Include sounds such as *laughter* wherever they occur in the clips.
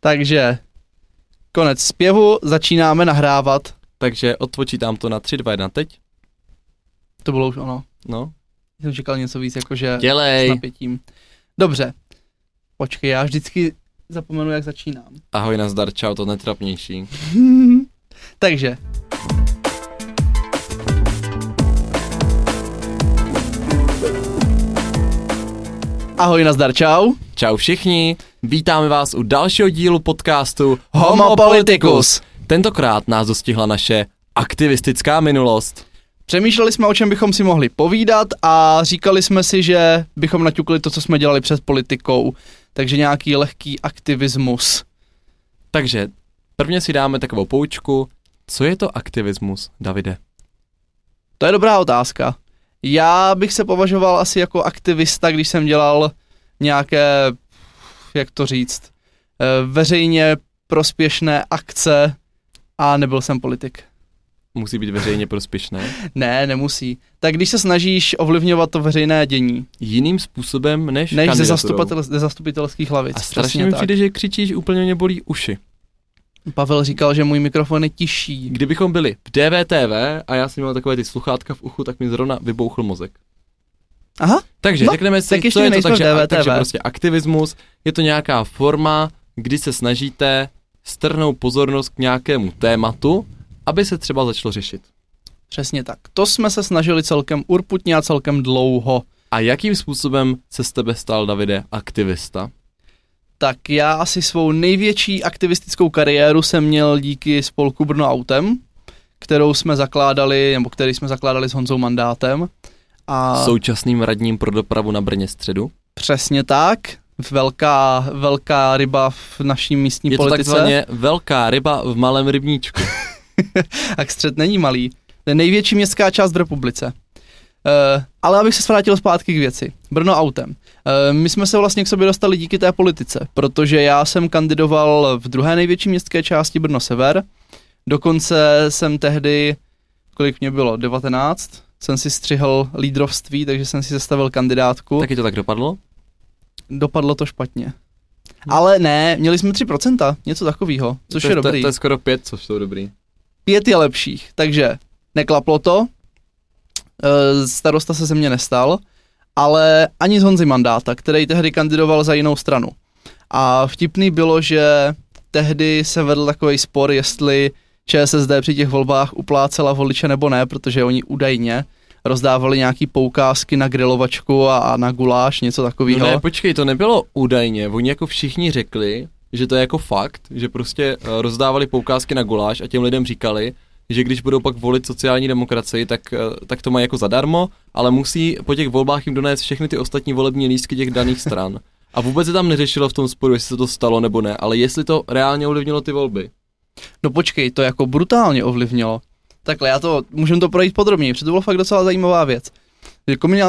Takže konec zpěvu, začínáme nahrávat. Takže odpočítám to na 3, 2, 1 teď. To bylo už ono. No. Jsem čekal něco víc, jakože s Dělej. napětím. Dobře. Počkej, já vždycky zapomenu, jak začínám. Ahoj, nazdar, čau, to netrapnější. *laughs* Takže. Ahoj, nazdar, čau. Čau všichni, vítáme vás u dalšího dílu podcastu Homo Politicus. Tentokrát nás dostihla naše aktivistická minulost. Přemýšleli jsme, o čem bychom si mohli povídat a říkali jsme si, že bychom naťukli to, co jsme dělali před politikou. Takže nějaký lehký aktivismus. Takže prvně si dáme takovou poučku. Co je to aktivismus, Davide? To je dobrá otázka. Já bych se považoval asi jako aktivista, když jsem dělal nějaké, jak to říct, eh, veřejně prospěšné akce a nebyl jsem politik. Musí být veřejně prospěšné. *laughs* Ne, nemusí. Tak když se snažíš ovlivňovat to veřejné dění, Jiným způsobem než, než ze, zastupitel, ze zastupitelských hlavic. A strašně mi přijde, že křičíš, úplně mě bolí uši. Pavel říkal, že můj mikrofon je tižší. Kdybychom byli v DVTV a já jsem měl takové ty sluchátka v uchu, tak mi zrovna vybouchl mozek. Aha, Takže No, řekneme si, tak co je to, takže, DVTV. takže prostě aktivismus je to nějaká forma, kdy se snažíte strhnout pozornost k nějakému tématu, aby se třeba začalo řešit. přesně tak. To jsme se snažili celkem urputně a celkem dlouho. A jakým způsobem se z tebe stal, Davide, aktivista? Tak já asi svou největší aktivistickou kariéru jsem měl díky spolku Brno Autem, kterou jsme zakládali, nebo který jsme zakládali s Honzou Mandátem. A Současným radním pro dopravu na Brně středu. přesně tak, velká, velká ryba v naší místní Je to politice. takzvaně velká ryba v malém rybníčku. *laughs* Tak střed není malý. To je největší městská část v republice. Uh, ale abych se vrátil zpátky k věci. Brno autem. Uh, my jsme se vlastně k sobě dostali díky té politice, protože já jsem kandidoval v druhé největší městské části Brno Sever. Dokonce jsem tehdy, kolik mě bylo, 19, jsem si střihl lídrovství, takže jsem si sestavil kandidátku. Taky to tak dopadlo? Dopadlo to špatně. Ale ne, měli jsme 3%, něco takového, což to, je to, dobrý. To je skoro pět, což jsou dobrý. pět je lepších, takže neklaplo to, starosta se ze mě nestal, ale ani z Honzy Mandáta, který tehdy kandidoval za jinou stranu. A vtipný bylo, že tehdy se vedl takový spor, jestli ČSSD při těch volbách uplácela voliče nebo ne, protože oni údajně rozdávali nějaký poukázky na grilovačku a, a na guláš, něco takového. No ne, počkej, to nebylo údajně. Oni jako všichni řekli, že to je jako fakt, že prostě eh, rozdávali poukázky na guláš a těm lidem říkali, že když budou pak volit sociální demokracii, tak, eh, tak to mají jako zadarmo, ale musí po těch volbách jim donést všechny ty ostatní volební lístky těch daných stran. A vůbec se tam neřešilo v tom sporu, jestli se to stalo nebo ne, ale jestli to reálně ovlivnilo ty volby. No počkej, to jako brutálně ovlivnilo. Takhle, já to, můžeme to projít podrobněji, protože to bylo fakt docela zajímavá věc.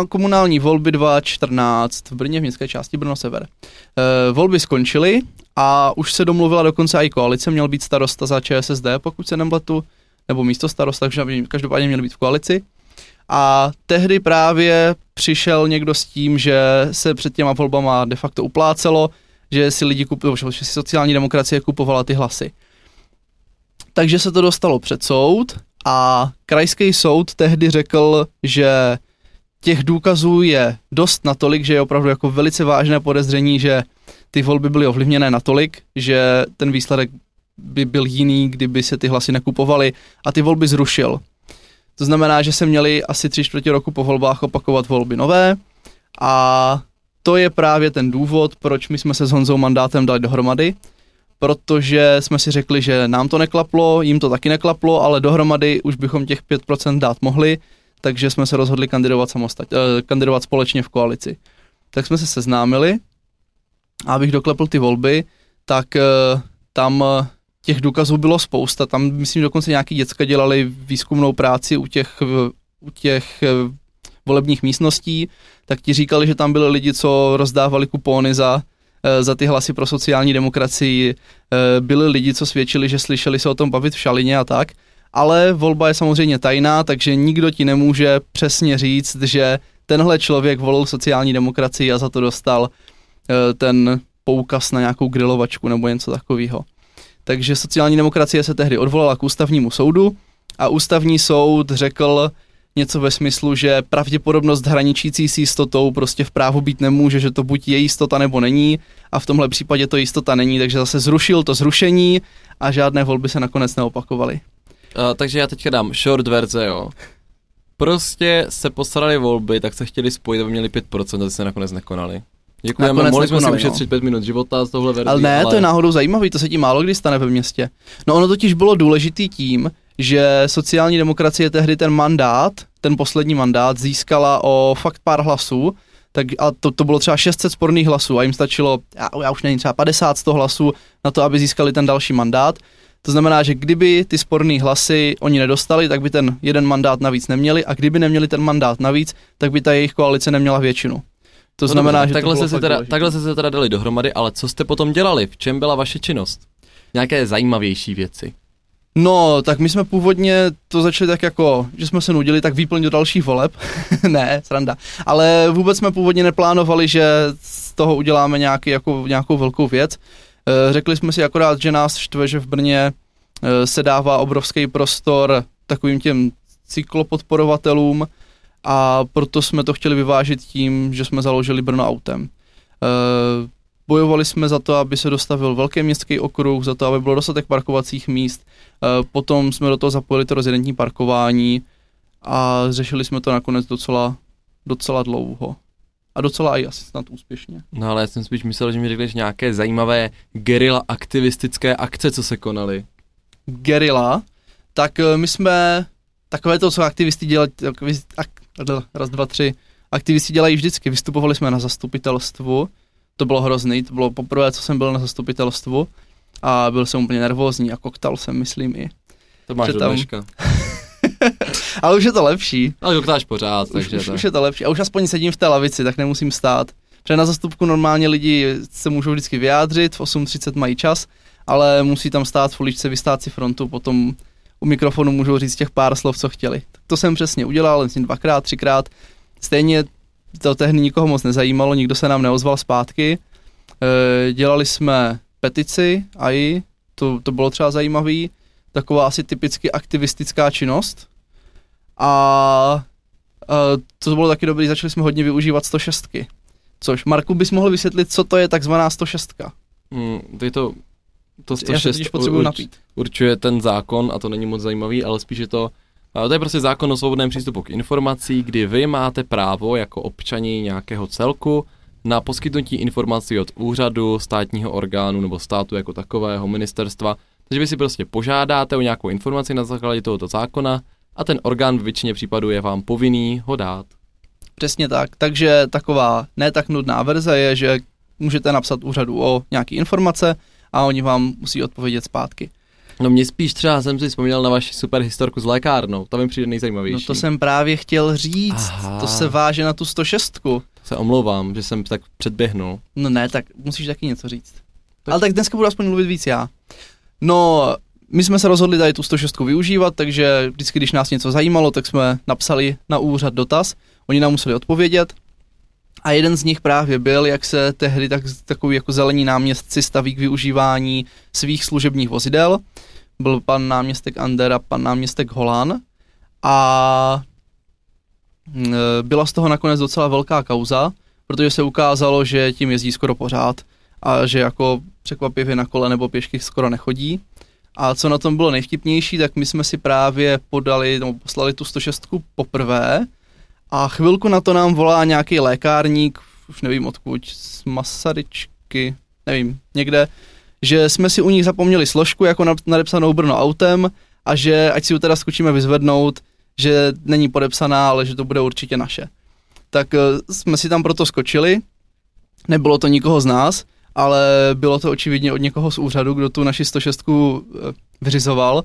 Komunální volby 2014 v Brně v městské části Brno Sever. E, volby skončily a už se domluvila dokonce i koalice, měl být starosta za ČSSD, pokud se nepletu, nebo místo starosta, každopádně měl být v koalici. A tehdy právě přišel někdo s tím, že se před těma volbama de facto uplácelo, že si lidi kupovali, že si sociální demokracie kupovala ty hlasy. Takže se to dostalo před soud a krajský soud tehdy řekl, že těch důkazů je dost natolik, že je opravdu jako velice vážné podezření, že ty volby byly ovlivněné natolik, že ten výsledek by byl jiný, kdyby se ty hlasy nekupovaly a ty volby zrušil. To znamená, že se měli asi tři čtvrtě roku po volbách opakovat volby nové a to je právě ten důvod, proč my jsme se s Honzou mandátem dali dohromady, protože jsme si řekli, že nám to neklaplo, jim to taky neklaplo, ale dohromady už bychom těch 5% dát mohli, takže jsme se rozhodli kandidovat, samostat, eh, kandidovat společně v koalici. Tak jsme se seznámili a abych doklepl ty volby, tak eh, tam eh, těch důkazů bylo spousta, tam myslím dokonce nějaký děcka dělali výzkumnou práci u těch, u těch eh, volebních místností, tak ti říkali, že tam byli lidi, co rozdávali kupóny za, eh, za ty hlasy pro sociální demokracii, eh, byli lidi, co svědčili, že slyšeli se o tom bavit v Šalině a tak, ale volba je samozřejmě tajná, takže nikdo ti nemůže přesně říct, že tenhle člověk volil sociální demokracii a za to dostal ten poukaz na nějakou grilovačku nebo něco takového. Takže sociální demokracie se tehdy odvolala k ústavnímu soudu a ústavní soud řekl něco ve smyslu, že pravděpodobnost hraničící s jistotou prostě v právu být nemůže, že to buď je jistota nebo není a v tomhle případě to jistota není, takže zase zrušil to zrušení a žádné volby se nakonec neopakovaly. Uh, takže já teďka dám short verze, jo. Prostě se postarali volby, tak se chtěli spojit, aby měli 5%, a se nakonec nekonali. Děkujeme, Nakonec mohli jsme si no. ušetřit 5 minut života z tohle verzi, Ale ne, to je náhodou zajímavý, to se tím málo kdy stane ve městě. No ono totiž bylo důležitý tím, že sociální demokracie tehdy ten mandát, ten poslední mandát, získala o fakt pár hlasů, tak a to, to bylo třeba 600 sporných hlasů a jim stačilo, já, já už nevím, třeba 50 100 hlasů na to, aby získali ten další mandát. To znamená, že kdyby ty sporné hlasy oni nedostali, tak by ten jeden mandát navíc neměli a kdyby neměli ten mandát navíc, tak by ta jejich koalice neměla většinu. To No znamená, dobře, že takhle, to se teda, důležitý. takhle jste se teda dali dohromady, ale co jste potom dělali? V čem byla vaše činnost? Nějaké zajímavější věci. No, tak my jsme původně to začali tak jako, že jsme se nudili, tak výplň do dalších voleb. *laughs* ne, sranda. Ale vůbec jsme původně neplánovali, že z toho uděláme nějaký, jako, nějakou velkou věc. Eh, Řekli jsme si akorát, že nás štve, že v Brně eh, se dává obrovský prostor takovým těm cyklopodporovatelům a proto jsme to chtěli vyvážit tím, že jsme založili Brno autem. Eh, Bojovali jsme za to, aby se dostavil velký městský okruh, za to, aby bylo dostatek parkovacích míst. Eh, Potom jsme do toho zapojili to rezidentní parkování a řešili jsme to nakonec docela, docela dlouho. A docela i asi snad úspěšně. No ale já jsem spíš myslel, že mi řekneš nějaké zajímavé gerila aktivistické akce, co se konaly. Gerila, tak eh, my jsme takové to, co aktivisti dělají, aktivisti, ak, raz, dva, tři, aktivisti dělají vždycky. Vystupovali jsme na zastupitelstvu, to bylo hrozný, to bylo poprvé, co jsem byl na zastupitelstvu a byl jsem úplně nervózní a koktal jsem, myslím i. To máš Že tam-. *laughs* Ale už je to lepší. Ale doktáš pořád, Už, takže už, to... už je to lepší. A už aspoň sedím v té lavici, tak nemusím stát. Protože na zastupku normálně lidi se můžou vždycky vyjádřit, v 8.30 mají čas, ale musí tam stát v uličce, vystát si frontu, potom u mikrofonu můžou říct těch pár slov, co chtěli. To jsem přesně udělal, myslím dvakrát, třikrát. Stejně to tehdy nikoho moc nezajímalo, nikdo se nám neozval zpátky. E, dělali jsme petici, AI, to, to bylo třeba zajímavý, taková asi typicky aktivistická činnost. A Uh, to bylo taky dobrý, začali jsme hodně využívat 106. Což, Marku, bys mohl vysvětlit, co to je takzvaná 106? Mm, to, to, to Já se 106 potřebuji urč- napít. určuje ten zákon a to není moc zajímavý, ale spíš je to, to je prostě zákon o svobodném přístupu k informací, kdy vy máte právo jako občani nějakého celku na poskytnutí informací od úřadu, státního orgánu nebo státu jako takového, ministerstva. Takže vy si prostě požádáte o nějakou informaci na základě tohoto zákona a ten orgán v většině případů je vám povinný ho dát. Přesně tak. Takže taková ne tak nudná verze je, že můžete napsat úřadu o nějaké informace a oni vám musí odpovědět zpátky. No mě spíš třeba jsem si vzpomněl na vaši super historku s lékárnou, to mi přijde nejzajímavější. No to jsem právě chtěl říct. Aha. To se váže na tu 106. se omlouvám, že jsem tak předběhnul. No ne, tak musíš taky něco říct. Tak. Ale tak dneska budu aspoň mluvit víc já. No, my jsme se rozhodli tady tu 106 využívat, takže vždycky, když nás něco zajímalo, tak jsme napsali na úřad dotaz, oni nám museli odpovědět. A jeden z nich právě byl, jak se tehdy tak, takový jako zelení náměstci staví k využívání svých služebních vozidel. Byl pan náměstek Ander a pan náměstek Holan. A mm, e, byla z toho nakonec docela velká kauza, protože se ukázalo, že tím jezdí skoro pořád a že jako překvapivě na kole nebo pěšky skoro nechodí. A co na tom bylo nejvtipnější, tak my jsme si právě podali, nebo poslali tu 106 poprvé a chvilku na to nám volá nějaký lékárník, už nevím odkud, z Masaryčky, nevím, někde, že jsme si u nich zapomněli složku jako nadepsanou Brno autem a že ať si ji teda zkučíme vyzvednout, že není podepsaná, ale že to bude určitě naše. Tak eh, jsme si tam proto skočili, nebylo to nikoho z nás, ale bylo to očividně od někoho z úřadu, kdo tu naši 106 eh, vyřizoval,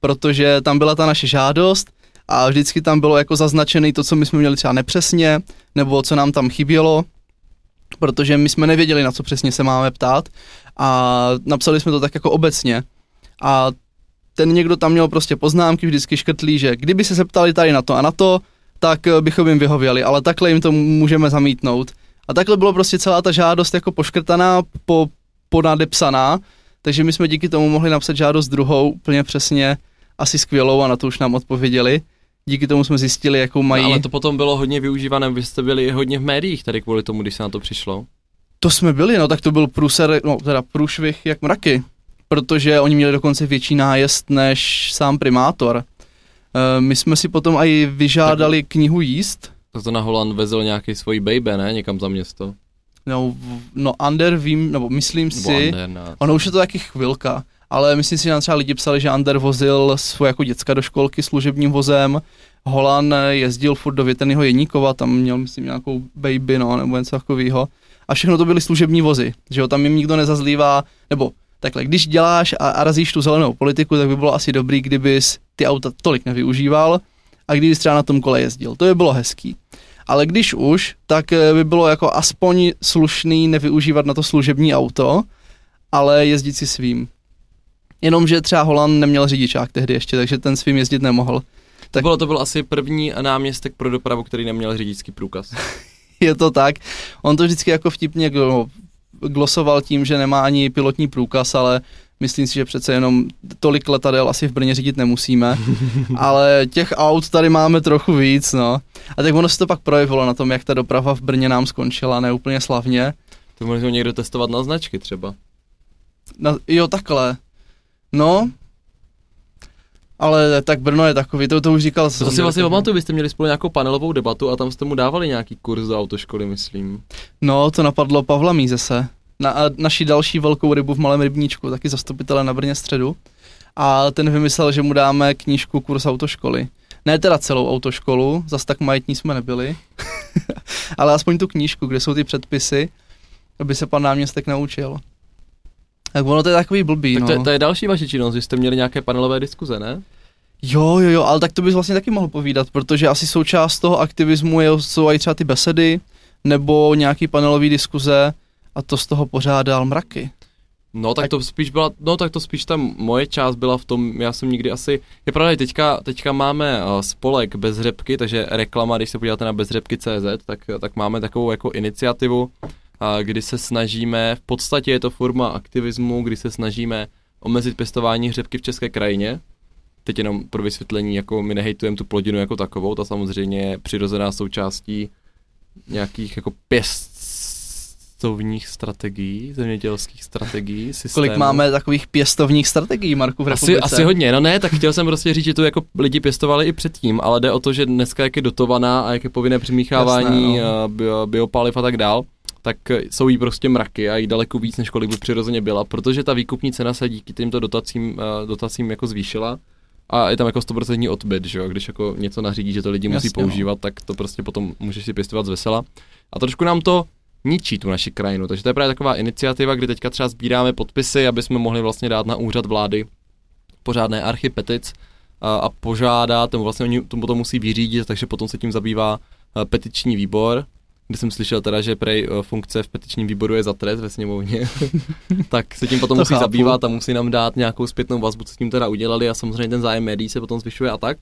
protože tam byla ta naše žádost a vždycky tam bylo jako zaznačený to, co my jsme měli třeba nepřesně, nebo co nám tam chybělo, protože my jsme nevěděli, na co přesně se máme ptát a napsali jsme to tak jako obecně. A ten někdo tam měl prostě poznámky vždycky škrtlí, že kdyby se zeptali tady na to a na to, tak eh, bychom jim vyhověli, ale takhle jim to můžeme zamítnout. A takhle bylo prostě celá ta žádost jako poškrtaná, po, ponadepsaná, takže my jsme díky tomu mohli napsat žádost druhou úplně přesně, asi skvělou a na to už nám odpověděli. Díky tomu jsme zjistili, jakou mají. No, ale to potom bylo hodně využívané, vy jste byli hodně v médiích tady kvůli tomu, když se na to přišlo. To jsme byli, no tak to byl průser, no teda průšvih jak mraky, protože oni měli dokonce větší nájezd než sám primátor. E, my jsme si potom i vyžádali tak, knihu jíst. Tak to na Holand vezl nějaký svojí baby, ne? Někam za město. No, no Under vím, nebo myslím nebo si, under, no. ono už je to taky chvilka, ale myslím si, že nám třeba lidi psali, že Under vozil svoje jako děcka do školky služebním vozem, Holan jezdil furt do větrného Jeníkova, tam měl myslím nějakou baby, no, nebo něco takového. A všechno to byly služební vozy, že jo, tam jim nikdo nezazlívá, nebo takhle, když děláš a, a razíš tu zelenou politiku, tak by bylo asi dobrý, kdybys ty auta tolik nevyužíval a kdybys třeba na tom kole jezdil. To by bylo hezký. Ale když už, tak eh, by bylo jako aspoň slušný nevyužívat na to služební auto, ale jezdit si svým. Jenomže třeba Holand neměl řidičák tehdy ještě, takže ten svým jezdit nemohl. Tak... To, bylo, to byl asi první náměstek pro dopravu, který neměl řidičský průkaz. *laughs* *laughs* je to tak. On to vždycky jako vtipně glosoval tím, že nemá ani pilotní průkaz, ale myslím si, že přece jenom tolik letadel asi v Brně řídit nemusíme, *laughs* ale těch aut tady máme trochu víc, no. A tak ono se to pak projevilo na tom, jak ta doprava v Brně nám skončila, neúplně slavně. To můžeme někdo testovat na značky třeba. Na, jo, takhle. No, ale tak Brno je takový, to, to už říkal jsem. To si vlastně pamatuju, vy jste měli spolu nějakou panelovou debatu a tam jste mu dávali nějaký kurz do autoškoly, myslím. No, to napadlo Pavla Mízese, na, naší další velkou rybu v Malém rybníčku, taky zastupitele na Brně středu. A ten vymyslel, že mu dáme knížku kurz autoškoly. Ne teda celou autoškolu, zas tak majetní jsme nebyli, *laughs* ale aspoň tu knížku, kde jsou ty předpisy, aby se pan náměstek naučil. Tak ono to je takový blbý, tak no. to, je, to je další vaše činnost, že jste měli nějaké panelové diskuze, ne? Jo, jo, jo, ale tak to bys vlastně taky mohl povídat, protože asi součást toho aktivismu je, jsou i třeba ty besedy, nebo nějaký panelový diskuze a to z toho pořádal mraky. No tak to spíš byla, no tak to spíš tam moje část byla v tom, já jsem nikdy asi, je pravda, teďka, teďka máme uh, spolek bez řepky, takže reklama, když se podíváte na bezřepky.cz, tak, tak máme takovou jako iniciativu, kdy se snažíme, v podstatě je to forma aktivismu, kdy se snažíme omezit pěstování hřebky v české krajině. Teď jenom pro vysvětlení, jako my nehejtujeme tu plodinu jako takovou, ta samozřejmě je přirozená součástí nějakých jako pěstovních strategií, zemědělských strategií, systému. Kolik máme takových pěstovních strategií, Marku, v? Asi, asi hodně, no ne, tak chtěl jsem prostě říct, že to jako lidi pěstovali i předtím, ale jde o to, že dneska jak je dotovaná a jak je povinné přimíchávání Jasné, no. bio, biopaliv a tak dál, tak jsou jí prostě mraky a jí daleko víc, než kolik by přirozeně byla, protože ta výkupní cena se díky těmto dotacím, uh, dotacím jako zvýšila a je tam jako 100% odbyt, že jo, když jako něco nařídí, že to lidi musí Jasně, no. používat, no. tak to prostě potom můžeš si pěstovat z vesela. A trošku nám to ničí tu naši krajinu, takže to je právě taková iniciativa, kdy teďka třeba sbíráme podpisy, aby jsme mohli vlastně dát na úřad vlády pořádné archy petic a, a požádat, tomu vlastně oni tomu to musí vyřídit, takže potom se tím zabývá petiční výbor, kde jsem slyšel teda, že prej eh, funkce v petičním výboru je za trest ve sněmovně, *laughs* tak se tím potom to musí chápu. zabývat a musí nám dát nějakou zpětnou vazbu, co s tím teda udělali a samozřejmě ten zájem médií se potom zvyšuje a tak.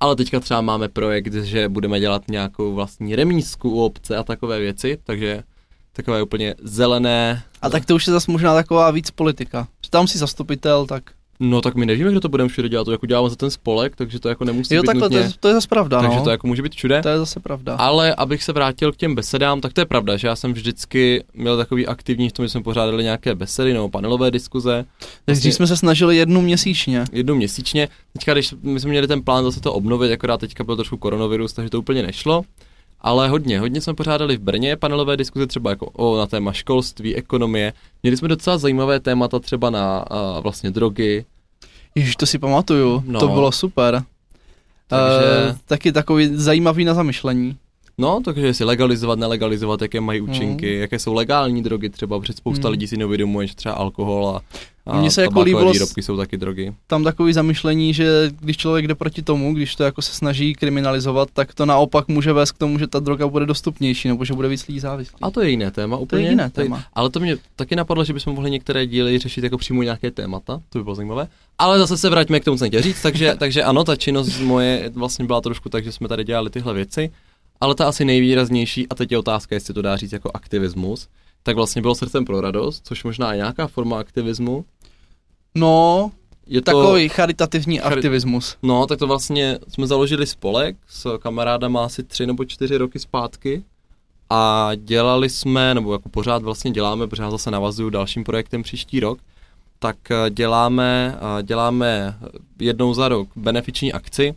Ale teďka třeba máme projekt, že budeme dělat nějakou vlastní remízku u obce a takové věci, takže takové úplně zelené. A tak to už je zase možná taková víc politika. Že tam si zastupitel, tak No tak my nevíme, kdo to budeme všude dělat, to jako děláme za ten spolek, takže to jako nemusí jo, být takhle, nutně, to, je, to je zase pravda, Takže no. to jako může být všude. To je zase pravda. Ale abych se vrátil k těm besedám, tak to je pravda, že já jsem vždycky měl takový aktivní v tom, že jsme pořádali nějaké besedy nebo panelové diskuze. Takže vlastně, jsme se snažili jednu měsíčně. Jednu měsíčně. Teďka, když my jsme měli ten plán zase to obnovit, akorát teďka byl trošku koronavirus, takže to úplně nešlo. Ale hodně, hodně jsme pořádali v Brně panelové diskuze třeba jako o, na téma školství, ekonomie. Měli jsme docela zajímavé témata třeba na a, vlastně drogy, Ježiš, to si pamatuju, no. to bylo super. Takže... Uh, taky takový zajímavý na zamyšlení. No, takže jestli legalizovat, nelegalizovat, jaké mají účinky, mm. jaké jsou legální drogy třeba, protože spousta mm. lidí si neuvědomuje, že třeba alkohol a, a Mně se jako líbilo, výrobky jsou taky drogy. Tam takový zamyšlení, že když člověk jde proti tomu, když to jako se snaží kriminalizovat, tak to naopak může vést k tomu, že ta droga bude dostupnější, nebo že bude víc lidí závislý. A to je jiné téma, úplně. To je jiné téma. Ale to mě taky napadlo, že bychom mohli některé díly řešit jako přímo nějaké témata, to by bylo zajímavé. Ale zase se vraťme k tomu, co jsem chtěl říct, takže, takže ano, ta činnost moje vlastně byla trošku tak, že jsme tady dělali tyhle věci. Ale ta asi nejvýraznější, a teď je otázka, jestli to dá říct jako aktivismus, tak vlastně bylo srdcem pro radost, což možná je nějaká forma aktivismu. No, Je to, takový charitativní Chari- aktivismus. No, tak to vlastně jsme založili spolek s kamarádama asi tři nebo čtyři roky zpátky a dělali jsme, nebo jako pořád vlastně děláme, protože já zase navazuju dalším projektem příští rok, tak eh, děláme, eh, děláme jednou za rok benefiční akci,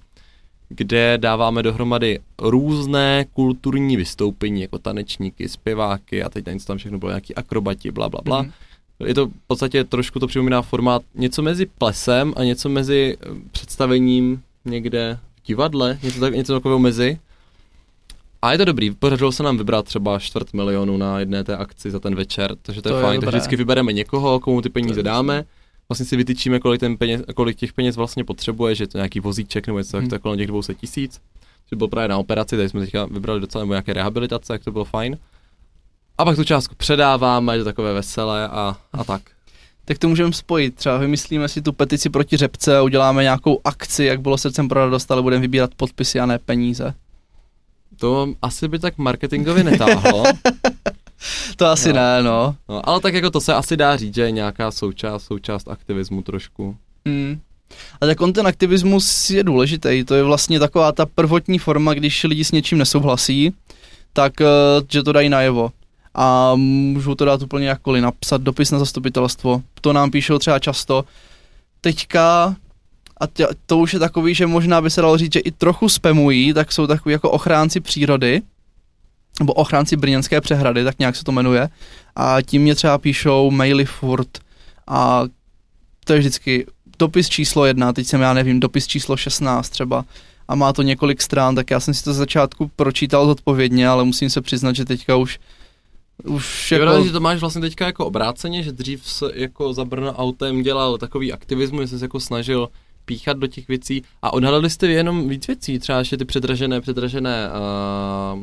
kde dáváme dohromady různé kulturní vystoupení, jako tanečníky, zpěváky a teď nevím, co tam všechno bylo, nějaký akrobati, bla, bla, bla. Mhm. Je to v podstatě trošku to připomíná formát něco mezi plesem a něco mezi eh, představením někde v divadle, něco, tak, něco takového mezi. A je to dobrý, podařilo se nám vybrat třeba čtvrt milionu na jedné té akci za ten večer, takže to, To je je fajn, dobré. takže vždycky vybereme někoho, komu ty peníze dáme, vlastně si vytyčíme, kolik, ten peněz, kolik těch peněz vlastně potřebuje, že je to nějaký vozíček nebo něco, Hmm. tak kolem těch 200 tisíc, že byl právě na operaci, tady jsme teďka vybrali docela nebo nějaké rehabilitace, jak to bylo fajn. A pak tu částku předáváme, je to takové veselé a, a tak. Tak to můžeme spojit. Třeba vymyslíme si tu petici proti řepce a uděláme nějakou akci, jak bylo srdcem pro radost, ale budeme vybírat podpisy a ne peníze. To asi by tak marketingově netáhlo, *laughs* To asi Jo. ne, no. no, ale tak jako to se asi dá říct, že je nějaká součást, součást aktivismu trošku. Hmm. A tak on ten aktivismus je důležitý. To je vlastně taková ta prvotní forma, když lidi s něčím nesouhlasí, tak eh, že to dají najevo. A můžou to dát úplně jakkoliv, napsat dopis na zastupitelstvo. To nám píšou třeba často. Teďka, a tě, to už je takový, že možná by se dalo říct, že i trochu spamují, tak jsou takový jako ochránci přírody, nebo ochránci brněnské přehrady, tak nějak se to jmenuje. A tím mě třeba píšou maily furt a to je vždycky dopis číslo jedna, teď jsem já nevím, dopis číslo 16 třeba a má to několik stran, tak já jsem si to z začátku pročítal zodpovědně, ale musím se přiznat, že teďka už už Je jako, pravda, že to máš vlastně teďka jako obráceně, že dřív se jako za Brno autem dělal takový aktivismus, že jsi se jako snažil píchat do těch věcí a odhalili jste jenom víc věcí, třeba ještě ty předražené, předražené, uh,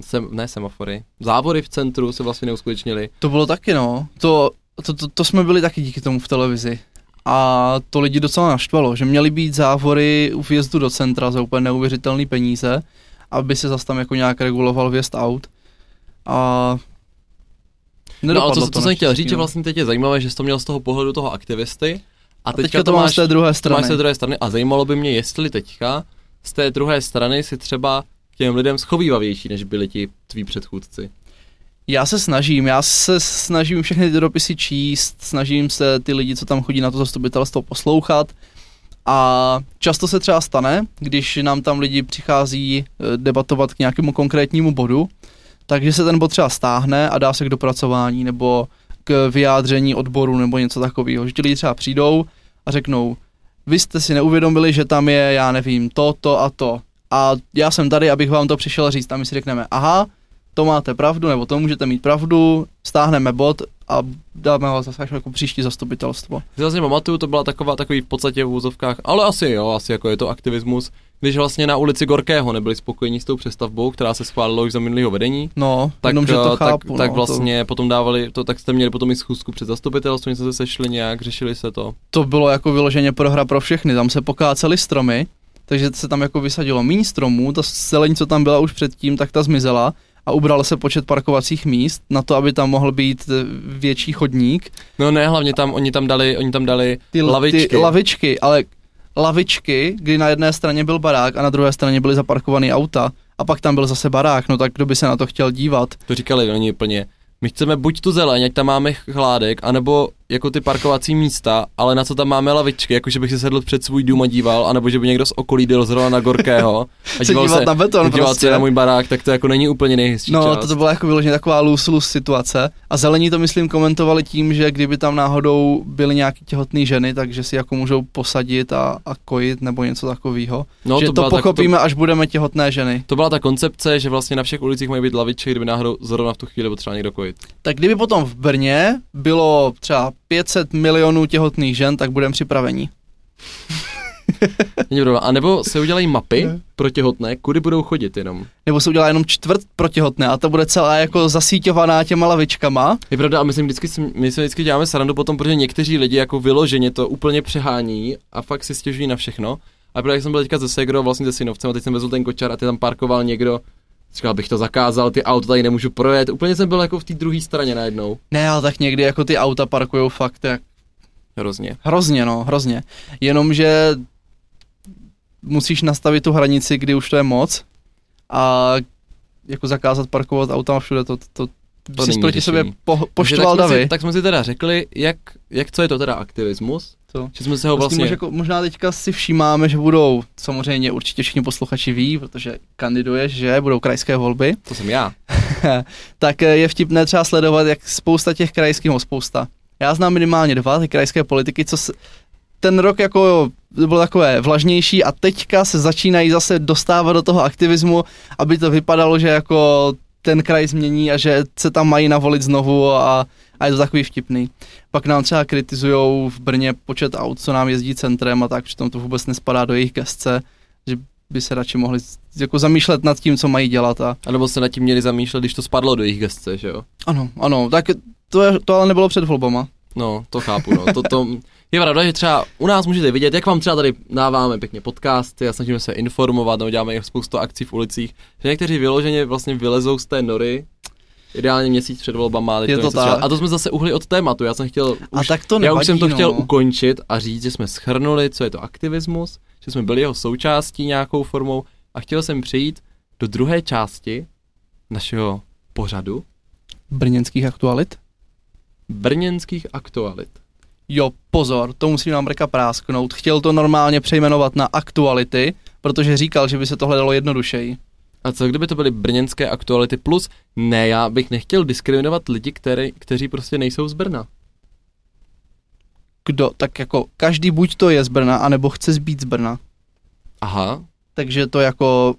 sem, ne semafory, závory v centru se vlastně neuskutečnili. to bylo taky no, to, to, to, to jsme byli taky díky tomu v televizi. A to lidi docela naštvalo, že měly být závory u vjezdu do centra za úplně neuvěřitelné peníze, aby se zas tam jako nějak reguloval vjezd aut. A No ale nedopadlo to, to, jsem chtěl říct, že no. vlastně teď je zajímavé, že jsi to měl z toho pohledu toho aktivisty a A teďka, teďka to mám z té druhé to máš strany. z té druhé strany a zajímalo by mě, jestli teďka z té druhé strany si třeba k těm lidem schovývavější, než byli ti tví předchůdci. Já se snažím, já se snažím všechny ty dopisy číst, snažím se ty lidi, co tam chodí na to zastupitelstvo, poslouchat. A často se třeba stane, když nám tam lidi přichází eh, debatovat k nějakému konkrétnímu bodu, takže se ten bod třeba stáhne a dá se k dopracování nebo k vyjádření odboru nebo něco takového. Že ti lidi třeba přijdou a řeknou, vy jste si neuvědomili, že tam je, já nevím, to, to a to. A já jsem tady, abych vám to přišel říct a my si řekneme, aha, to máte pravdu, nebo to můžete mít pravdu, stáhneme bod a dáme ho zase jako příští zastupitelstvo. Vlastně pamatuju, to byla taková, takový v podstatě v úzovkách, ale asi jo, asi jako je to aktivismus, když vlastně na ulici Gorkého nebyli spokojení s tou přestavbou, která se schválila už za minulého vedení, No, tak, jenom, že to eh, chápu. tak, tak no, vlastně potom dávali, to, tak jste měli potom i schůzku před zastupitelstvem, něco se sešli nějak, řešili se to. to, to bylo jako vyloženě prohra pro všechny, tam se pokácely stromy, takže se tam jako vysadilo méně stromů, ta zeleň, co tam byla už předtím, tak ta zmizela a ubral se počet parkovacích míst na to, aby tam mohl být eh, větší chodník. No ne, hlavně tam, oni tam dali, oni tam dali Ty, lavičky. Ty lavičky, ale lavičky, kdy na jedné straně byl barák a na druhé straně byly zaparkované auta a pak tam byl zase barák, no tak kdo by se na to chtěl dívat. To říkali oni úplně, my chceme buď tu zeleň, ať tam máme chládek, anebo jako ty parkovací místa, ale na co tam máme lavičky, jako že bych si sedl před svůj dům a díval, anebo že by někdo z okolí jel zrovna na Gorkého *laughs* a Se dívat na beton díval prostě. se na můj barák, tak to jako není úplně nejhezčí No, část. to, to byla jako vyloženě taková lus-lus situace. A zelení to, myslím, komentovali tím, že kdyby tam náhodou byly nějaký těhotné ženy, takže si jako můžou posadit a, a kojit nebo něco takového. no, že to, to tak- pochopíme, až budeme těhotné ženy. To byla ta koncepce, že vlastně na všech ulicích mají být lavičky, kdyby náhodou zrovna v tu chvíli potřeba někdo kojit. Tak kdyby potom v Brně bylo třeba 500 milionů těhotných žen, tak budeme připraveni. Není problém. A nebo se udělají mapy Ne. pro těhotné, kudy budou chodit jenom. Nebo se udělá jenom čtvrt pro těhotné a to bude celá jako zasíťovaná těma lavičkama. Je pravda, a my si vždycky, my si vždycky děláme srandu potom, protože někteří lidi jako vyloženě to úplně přehání a fakt si stěžují na všechno. A právě jak jsem byl teďka ze Segro, vlastně se synovcem, a teď jsem vezl ten kočár a ty tam parkoval někdo Říkal, bych to zakázal, ty auta tady nemůžu projet. Úplně jsem byl jako v té druhé straně najednou. Ne, ale tak někdy jako ty auta parkujou fakt jak Hrozně. hrozně, no, hrozně. Jenomže musíš nastavit tu hranici, kdy už to je moc a jako zakázat parkovat auta všude, to, to, to, To jsi proti sobě po, Takže poštval tak jsme, davy. si, tak jsme si teda řekli, jak, jak co je to teda aktivismus. Co? Že jsme se ho Vlastně... vlastně... Jako, možná teďka si všímáme, že budou, samozřejmě určitě všichni posluchači ví, protože kandiduješ, že budou krajské volby, To jsem já. *laughs* tak eh, je vtipné třeba sledovat, jak spousta těch krajských, no spousta. Já znám minimálně dva ty krajské politiky, co se, ten rok jako bylo takové vlažnější a teďka se začínají zase dostávat do toho aktivismu, aby to vypadalo, že jako ten kraj změní a že se tam mají navolit znovu a, a je to takový vtipný. Pak nám třeba kritizujou v Brně počet aut, co nám jezdí centrem a tak, přitom to vůbec nespadá do jejich gestce, že by se radši mohli jako zamýšlet nad tím, co mají dělat a A nebo se nad tím měli zamýšlet, když to spadlo do jejich gestce, že jo? ano, ano, tak to, je, to ale nebylo před volbama. No, to chápu, no. To, to, je pravda, že třeba u nás můžete vidět, jak vám třeba tady dáváme pěkně podcasty a snažíme se informovat, nebo děláme spoustu akcí v ulicích, že někteří vyloženě vlastně vylezou z té nory, ideálně měsíc před volbama. Je to tak. A to jsme zase uhli od tématu, já jsem chtěl A už, tak to já nevadí, už jsem to chtěl no. ukončit a říct, že jsme schrnuli, co je to aktivismus, že jsme byli jeho součástí nějakou formou a chtěl jsem přejít do druhé části našeho pořadu Brněnských aktualit? brněnských aktualit. Jo, pozor, to musí nám Breka prásknout. Chtěl to normálně přejmenovat na aktuality, protože říkal, že by se tohle dalo jednodušeji. A co kdyby to byly brněnské aktuality plus? Ne, já bych nechtěl diskriminovat lidi, které, kteří prostě nejsou z Brna. Kdo, tak jako každý buď to je z Brna, anebo chce zbýt z Brna. Aha, Takže to jako,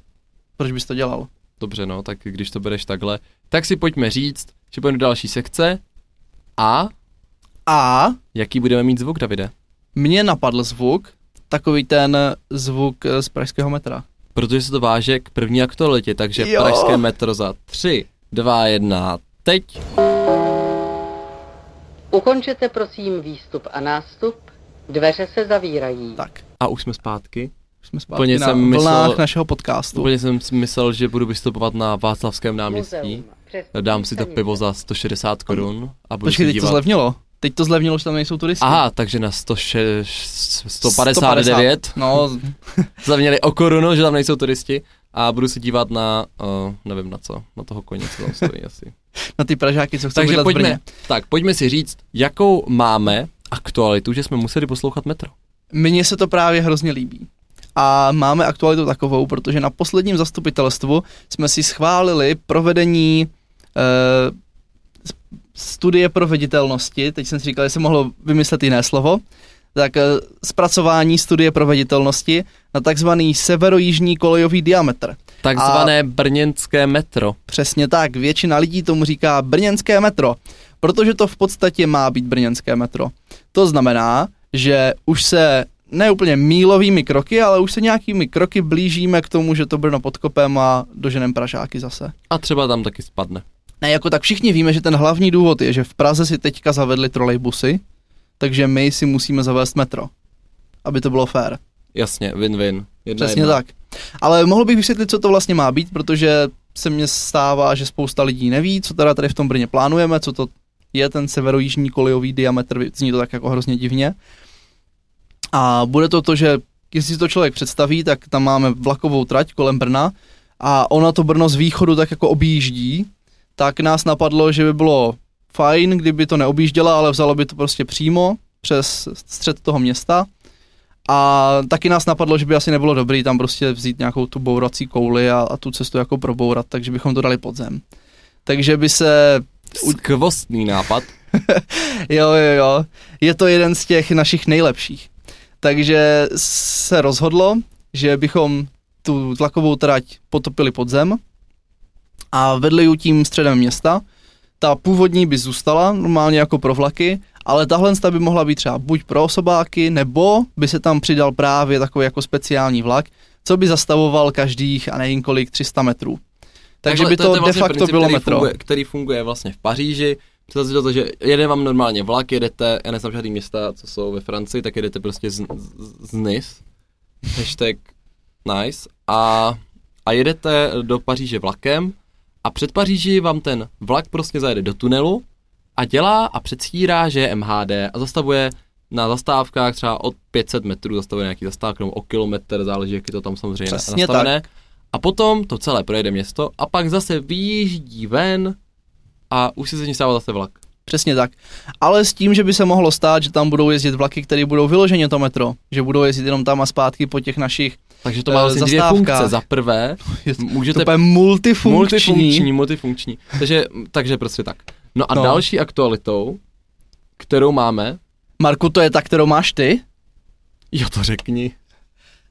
proč bys to dělal? dobře no, tak když to bereš takhle, tak si pojďme říct, že pojďme do další sekce a A jaký budeme mít zvuk, Davide? mně napadl zvuk, takový ten zvuk eh, z pražského metra. Protože se to váže k první aktualitě, takže Jo. pražské metro za 3, 2, 1, teď. Ukončete prosím výstup a nástup. Dveře se zavírají. Tak, A už jsme zpátky. už jsme zpátky Úplně na jsem vlnách myslel- našeho podcastu. Úplně jsem si myslel, že budu vystupovat na Václavském náměstí. Muzeum. Dám si to pivo za 160 korun a budu Počkej, se teď to dívat. zlevnilo. Teď to zlevnilo, že tam nejsou turisti. Aha, takže na 106, 159 No, *laughs* zlevnili o korunu, že tam nejsou turisti a budu se dívat na, uh, nevím na co, na toho koně, co tam stojí asi. *laughs* na ty Pražáky, co chcou Takže bydlet v pojďme, Brně. tak pojďme si říct, jakou máme aktualitu, že jsme museli poslouchat metro. Mně se to právě hrozně líbí. A máme aktualitu takovou, protože na posledním zastupitelstvu jsme si schválili provedení eh, studie proveditelnosti, teď jsem si říkal, že jsem mohl vymyslet jiné slovo, tak eh, zpracování studie proveditelnosti na takzvaný severojižní kolejový diametr. Takzvané brněnské metro. Přesně tak, většina lidí tomu říká brněnské metro, protože to v podstatě má být brněnské metro. To znamená, že už se ne úplně mílovými kroky, ale už se nějakými kroky blížíme k tomu, že to Brno podkopem a doženem Pražáky zase. A třeba tam taky spadne. Ne, jako tak všichni víme, že ten hlavní důvod je, že v Praze si teďka zavedli trolejbusy, takže my si musíme zavést metro, aby to bylo fair. Jasně, win-win. Jedna Přesně jedna. tak. Ale mohl bych vysvětlit, co to vlastně má být, protože se mně stává, že spousta lidí neví, co teda tady v tom Brně plánujeme, co to je ten severojižní kolejový diametr, zní to tak jako hrozně divně. A bude to to, že jestli si to člověk představí, tak tam máme vlakovou trať kolem Brna a ona to Brno z východu tak jako objíždí, tak nás napadlo, že by bylo fajn, kdyby to neobjížděla, ale vzalo by to prostě přímo přes střed toho města a taky nás napadlo, že by asi nebylo dobrý tam prostě vzít nějakou tu bourací kouli a, a tu cestu jako probourat, takže bychom to dali pod zem. Takže by se, Skvostný nápad. *laughs* jo, jo, jo, je to jeden z těch našich nejlepších. Takže se rozhodlo, že bychom tu tlakovou trať potopili pod zem a vedli ji tím středem města. Ta původní by zůstala normálně jako pro vlaky, ale tahle by mohla být třeba buď pro osobáky, nebo by se tam přidal právě takový jako speciální vlak, co by zastavoval každých a nevím kolik 300 metrů. Takže Takhle, by to, de vlastně facto princip, bylo který metro. Funguje, který funguje vlastně v Paříži. Představte si to, že jede vám normálně vlak, jedete, já neznám žádný města, co jsou ve Francii, tak jedete prostě z, z, z Nice, hashtag nice, a, a jedete do Paříže vlakem a před Paříži vám ten vlak prostě zajede do tunelu a dělá a předstírá, že je MHD a zastavuje na zastávkách třeba od 500 metrů zastavuje nějaký zastávka nebo o kilometr, záleží, jak je to tam samozřejmě Přesně nastavené. A potom to celé projede město a pak zase vyjíždí ven a už si z ní stává zase vlak. Přesně tak. Ale s tím, že by se mohlo stát, že tam budou jezdit vlaky, které budou vyloženě to metro, že budou jezdit jenom tam a zpátky po těch našich Takže to má vlastně dvě funkce. Za prvé, *laughs* můžete to je multifunkční. multifunkční, multifunkční. Takže, takže prostě tak. No a No. no. další aktualitou, kterou máme, Marku, to je ta, kterou máš ty? jo to řekni.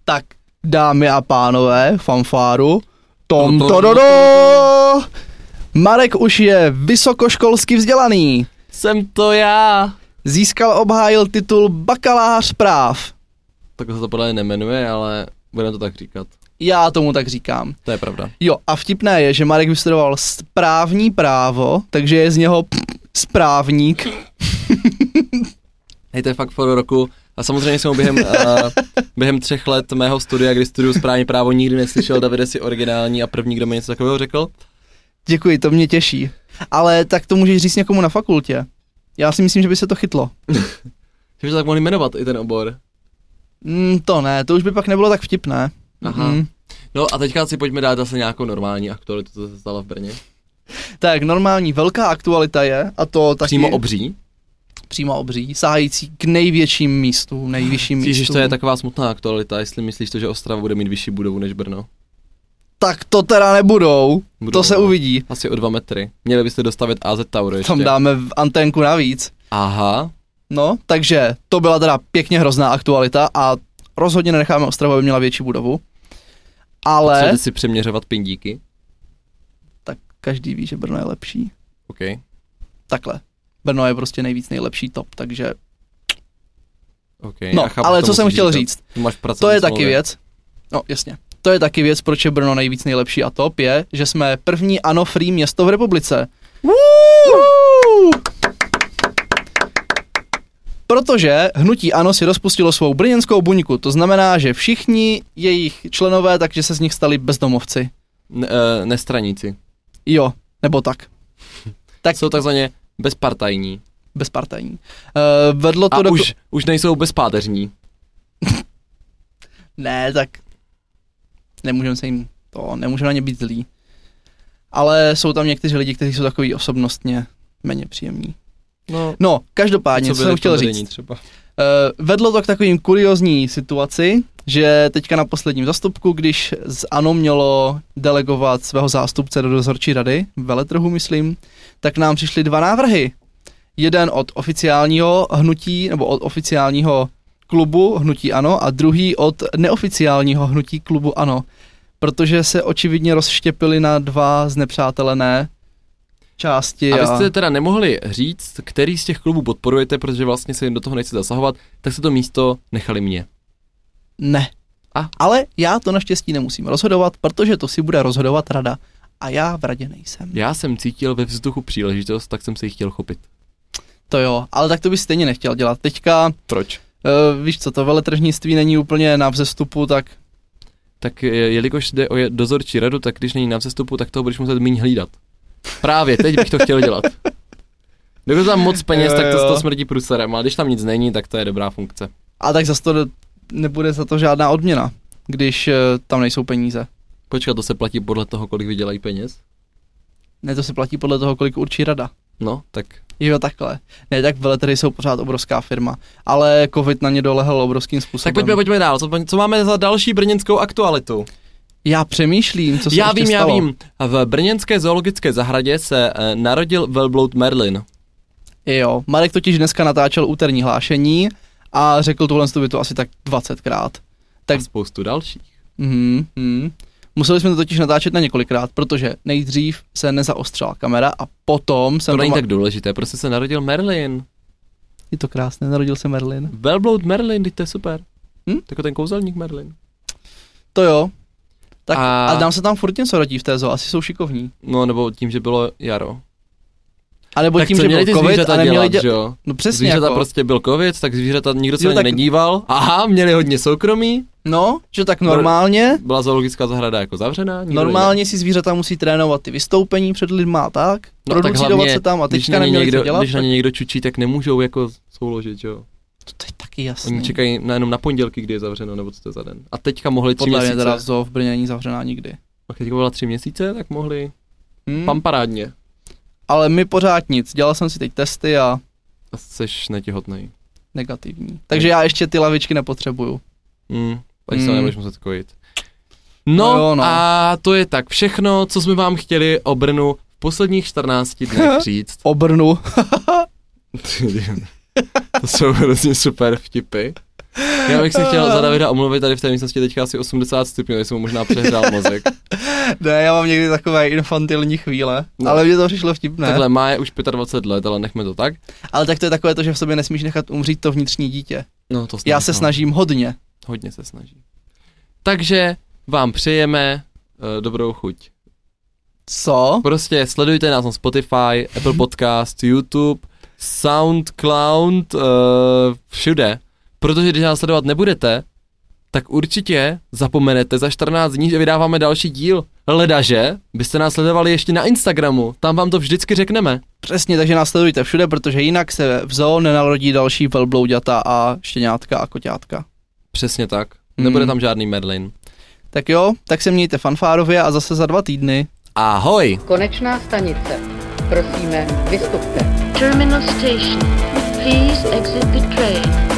Tak, dámy a pánové, fanfáru. Tom, To, to, to, to. Marek už je vysokoškolsky vzdělaný. Jsem to já. Získal, obhájil titul bakalář práv. Tak se to podle nemenuje, ale budeme to tak říkat. Já tomu tak říkám. To je pravda. Jo, a vtipné je, že Marek vystudoval správní právo, takže je z něho správník. *laughs* Hej, to je fakt for roku. A samozřejmě jsem během, uh, během třech let mého studia, kdy studuju správní právo, nikdy neslyšel Davide si originální a první, kdo mi něco takového řekl. Děkuji, to mě těší. Ale tak to můžeš říct někomu na fakultě. Já si myslím, že by se to chytlo. *laughs* Že by to tak mohli jmenovat i ten obor. Mm, to ne, to už by pak nebylo tak vtipné. Aha. Mm. No a teďka si pojďme dát zase nějakou normální aktualitu, co se stalo v Brně. Tak normální velká aktualita je, a to taky Přímo obří. přímo obří, sahající k největším místům, nejvyšším místům. Ježiš, to je taková smutná aktualita, jestli myslíš to, že Ostrava bude mít vyšší budovu než Brno. Tak to teda nebudou, Budou, to se no. uvidí. Asi o dva metry. Měli byste dostavit AZ Tower ještě. Tam dáme v anténku navíc. Aha, No, takže to byla teda pěkně hrozná aktualita a rozhodně nenecháme Ostravu, aby měla větší budovu. Ale Chcete si přeměřovat pindíky? tak každý ví, že Brno je lepší. OK. Takhle. Brno je prostě nejvíc nejlepší top, takže OK. no, chápu, ale co jsem chtěl říct, máš to je taky věc, no jasně, to je taky věc, proč je Brno nejvíc nejlepší a top je, že jsme první ano free město v republice. Woo! Protože hnutí ANO si rozpustilo svou brněnskou buňku, to znamená, že všichni jejich členové, takže se z nich stali bezdomovci. Ne, uh, nestraníci. Jo, nebo tak. *laughs* Tak Jsou takzvaně bezpartajní. bezpartajní. Uh, vedlo to A do... už, už nejsou bezpáteřní. *laughs* Ne, tak nemůžeme se jim to, nemůžeme na ně být zlí. Ale jsou tam někteří lidi, kteří jsou takový osobnostně méně příjemní. No, No, každopádně, co, jsem chtěl říct. vedení Třeba. Uh, vedlo to k takovým kuriozní situaci, že teďka na posledním zastupku, když z ANO mělo delegovat svého zástupce do dozorčí rady, veletrhu myslím, tak nám přišly dva návrhy. Jeden od oficiálního hnutí, nebo od oficiálního klubu hnutí ANO a druhý od neoficiálního hnutí klubu ANO. Protože se očividně rozštěpili na dva znepřátelené části. A vy jste teda nemohli říct, který z těch klubů podporujete, protože vlastně se jim do toho nechce zasahovat, tak se to místo nechali mě. Ne. A? Ale já to naštěstí nemusím rozhodovat, protože to si bude rozhodovat rada. A já v radě nejsem. Já jsem cítil ve vzduchu příležitost, tak jsem se jí chtěl chopit. To jo, ale tak to bys stejně nechtěl dělat. Teďka, Proč? uh, víš co, to veletržnictví není úplně na vzestupu, tak Tak je- jelikož jde o dozorčí radu, tak když není na vzestupu, tak toho budeš muset méně hlídat. Právě, teď bych to chtěl dělat. Když tam moc peněz, Jo, tak to, to smrdí průserem, ale když tam nic není, tak to je dobrá funkce. a tak zase to nebude za to žádná odměna, když uh, tam nejsou peníze. Počkat, to se platí podle toho, kolik vydělají peněz? Ne, to se platí podle toho, kolik určí rada. No, tak Jo, takhle. Ne, tak veletrhy jsou pořád obrovská firma, ale covid na ně dolehl obrovským způsobem. Tak pojďme, pojďme dál. Co, co máme za další brněnskou aktualitu? Já přemýšlím, co se já vím, stalo. já vím. V brněnské zoologické zahradě se eh, narodil velbloud Merlin. Jo, Marek totiž dneska natáčel úterní hlášení a řekl tuhle tu větu asi tak 20krát. Tak a spoustu dalších. Mhm, mhm. Museli jsme to totiž natáčet na několikrát, protože nejdřív se nezaostřila kamera a potom jsem... To není tak důležité, prostě se narodil Merlin. Je to krásné, narodil se Merlin. Velbloud Merlin, teď to je super. Hm? Hm? Jako ten kouzelník Merlin. To jo. Tak a, A- nám se tam furt něco rodí v té zoo, asi jsou šikovní. No, nebo tím, že bylo jaro. A nebo tak tím, že měli byl ty covid zvířata a neměli dělat, dělat. že jo? No přesně Zvířata jako. prostě byl covid, tak zvířata nikdo se Jo, tak- nedíval. Aha, měli hodně soukromí. No, že tak normálně, Byla zoologická zahrada jako zavřená? Normálně si zvířata musí trénovat ty vystoupení před lidma a tak, No, tak hlavně, se tam a teďka neměli někdo, co dělat, Když na ně někdo čučí, tak nemůžou jako souložit, jo. To je taky jasný. Oni čekají na, jenom na pondělky, kdy je zavřeno, nebo co to je za den. A teďka mohli tři Podle mě měsíce. teda zoo v Brně není zavřená nikdy. A teďka byla tři měsíce, tak mohli Hmm. pamparádně. Ale my pořád nic, dělal jsem si teď testy a A seš netihotnej. negativní. Takže já ještě ty lavičky nepotřebuju. Hmm, pak se Hmm. nebudeš muset kojit. No, No jo, no. a to je tak všechno, co jsme vám chtěli o Brnu v posledních 14 dnech *laughs* říct. Obrnu. *laughs* *laughs* to jsou hrozně super vtipy. Já bych se chtěl za Davida omluvit, tady v té místnosti teďka asi 80 stupňů, jestli mu možná přehrál mozek. *laughs* ne, já mám někdy takové infantilní chvíle, No. ale mně to přišlo vtipné. Takhle má je už 25 let, ale nechme to tak. Ale tak to je takové to, že v sobě nesmíš nechat umřít to vnitřní dítě. No, to Já se no. snažím hodně. Hodně se snaží. Takže vám přejeme uh, dobrou chuť. Co? Prostě sledujte nás na Spotify, Apple Podcast, YouTube, SoundCloud, uh, všude. Protože když nás sledovat nebudete, tak určitě zapomenete za 14 dní, že vydáváme další díl. Ledaže byste nás sledovali ještě na Instagramu, tam vám to vždycky řekneme. Přesně, takže nás sledujte všude, protože jinak se v zoo nenarodí další velblouďata a štěňátka a koťátka. Přesně tak. Nebude Hmm. tam žádný Merlin. Tak jo, tak se mějte fanfárově a zase za dva týdny. Ahoj! Konečná stanice. Prosíme, vystupte. Terminal station. Please exit the train.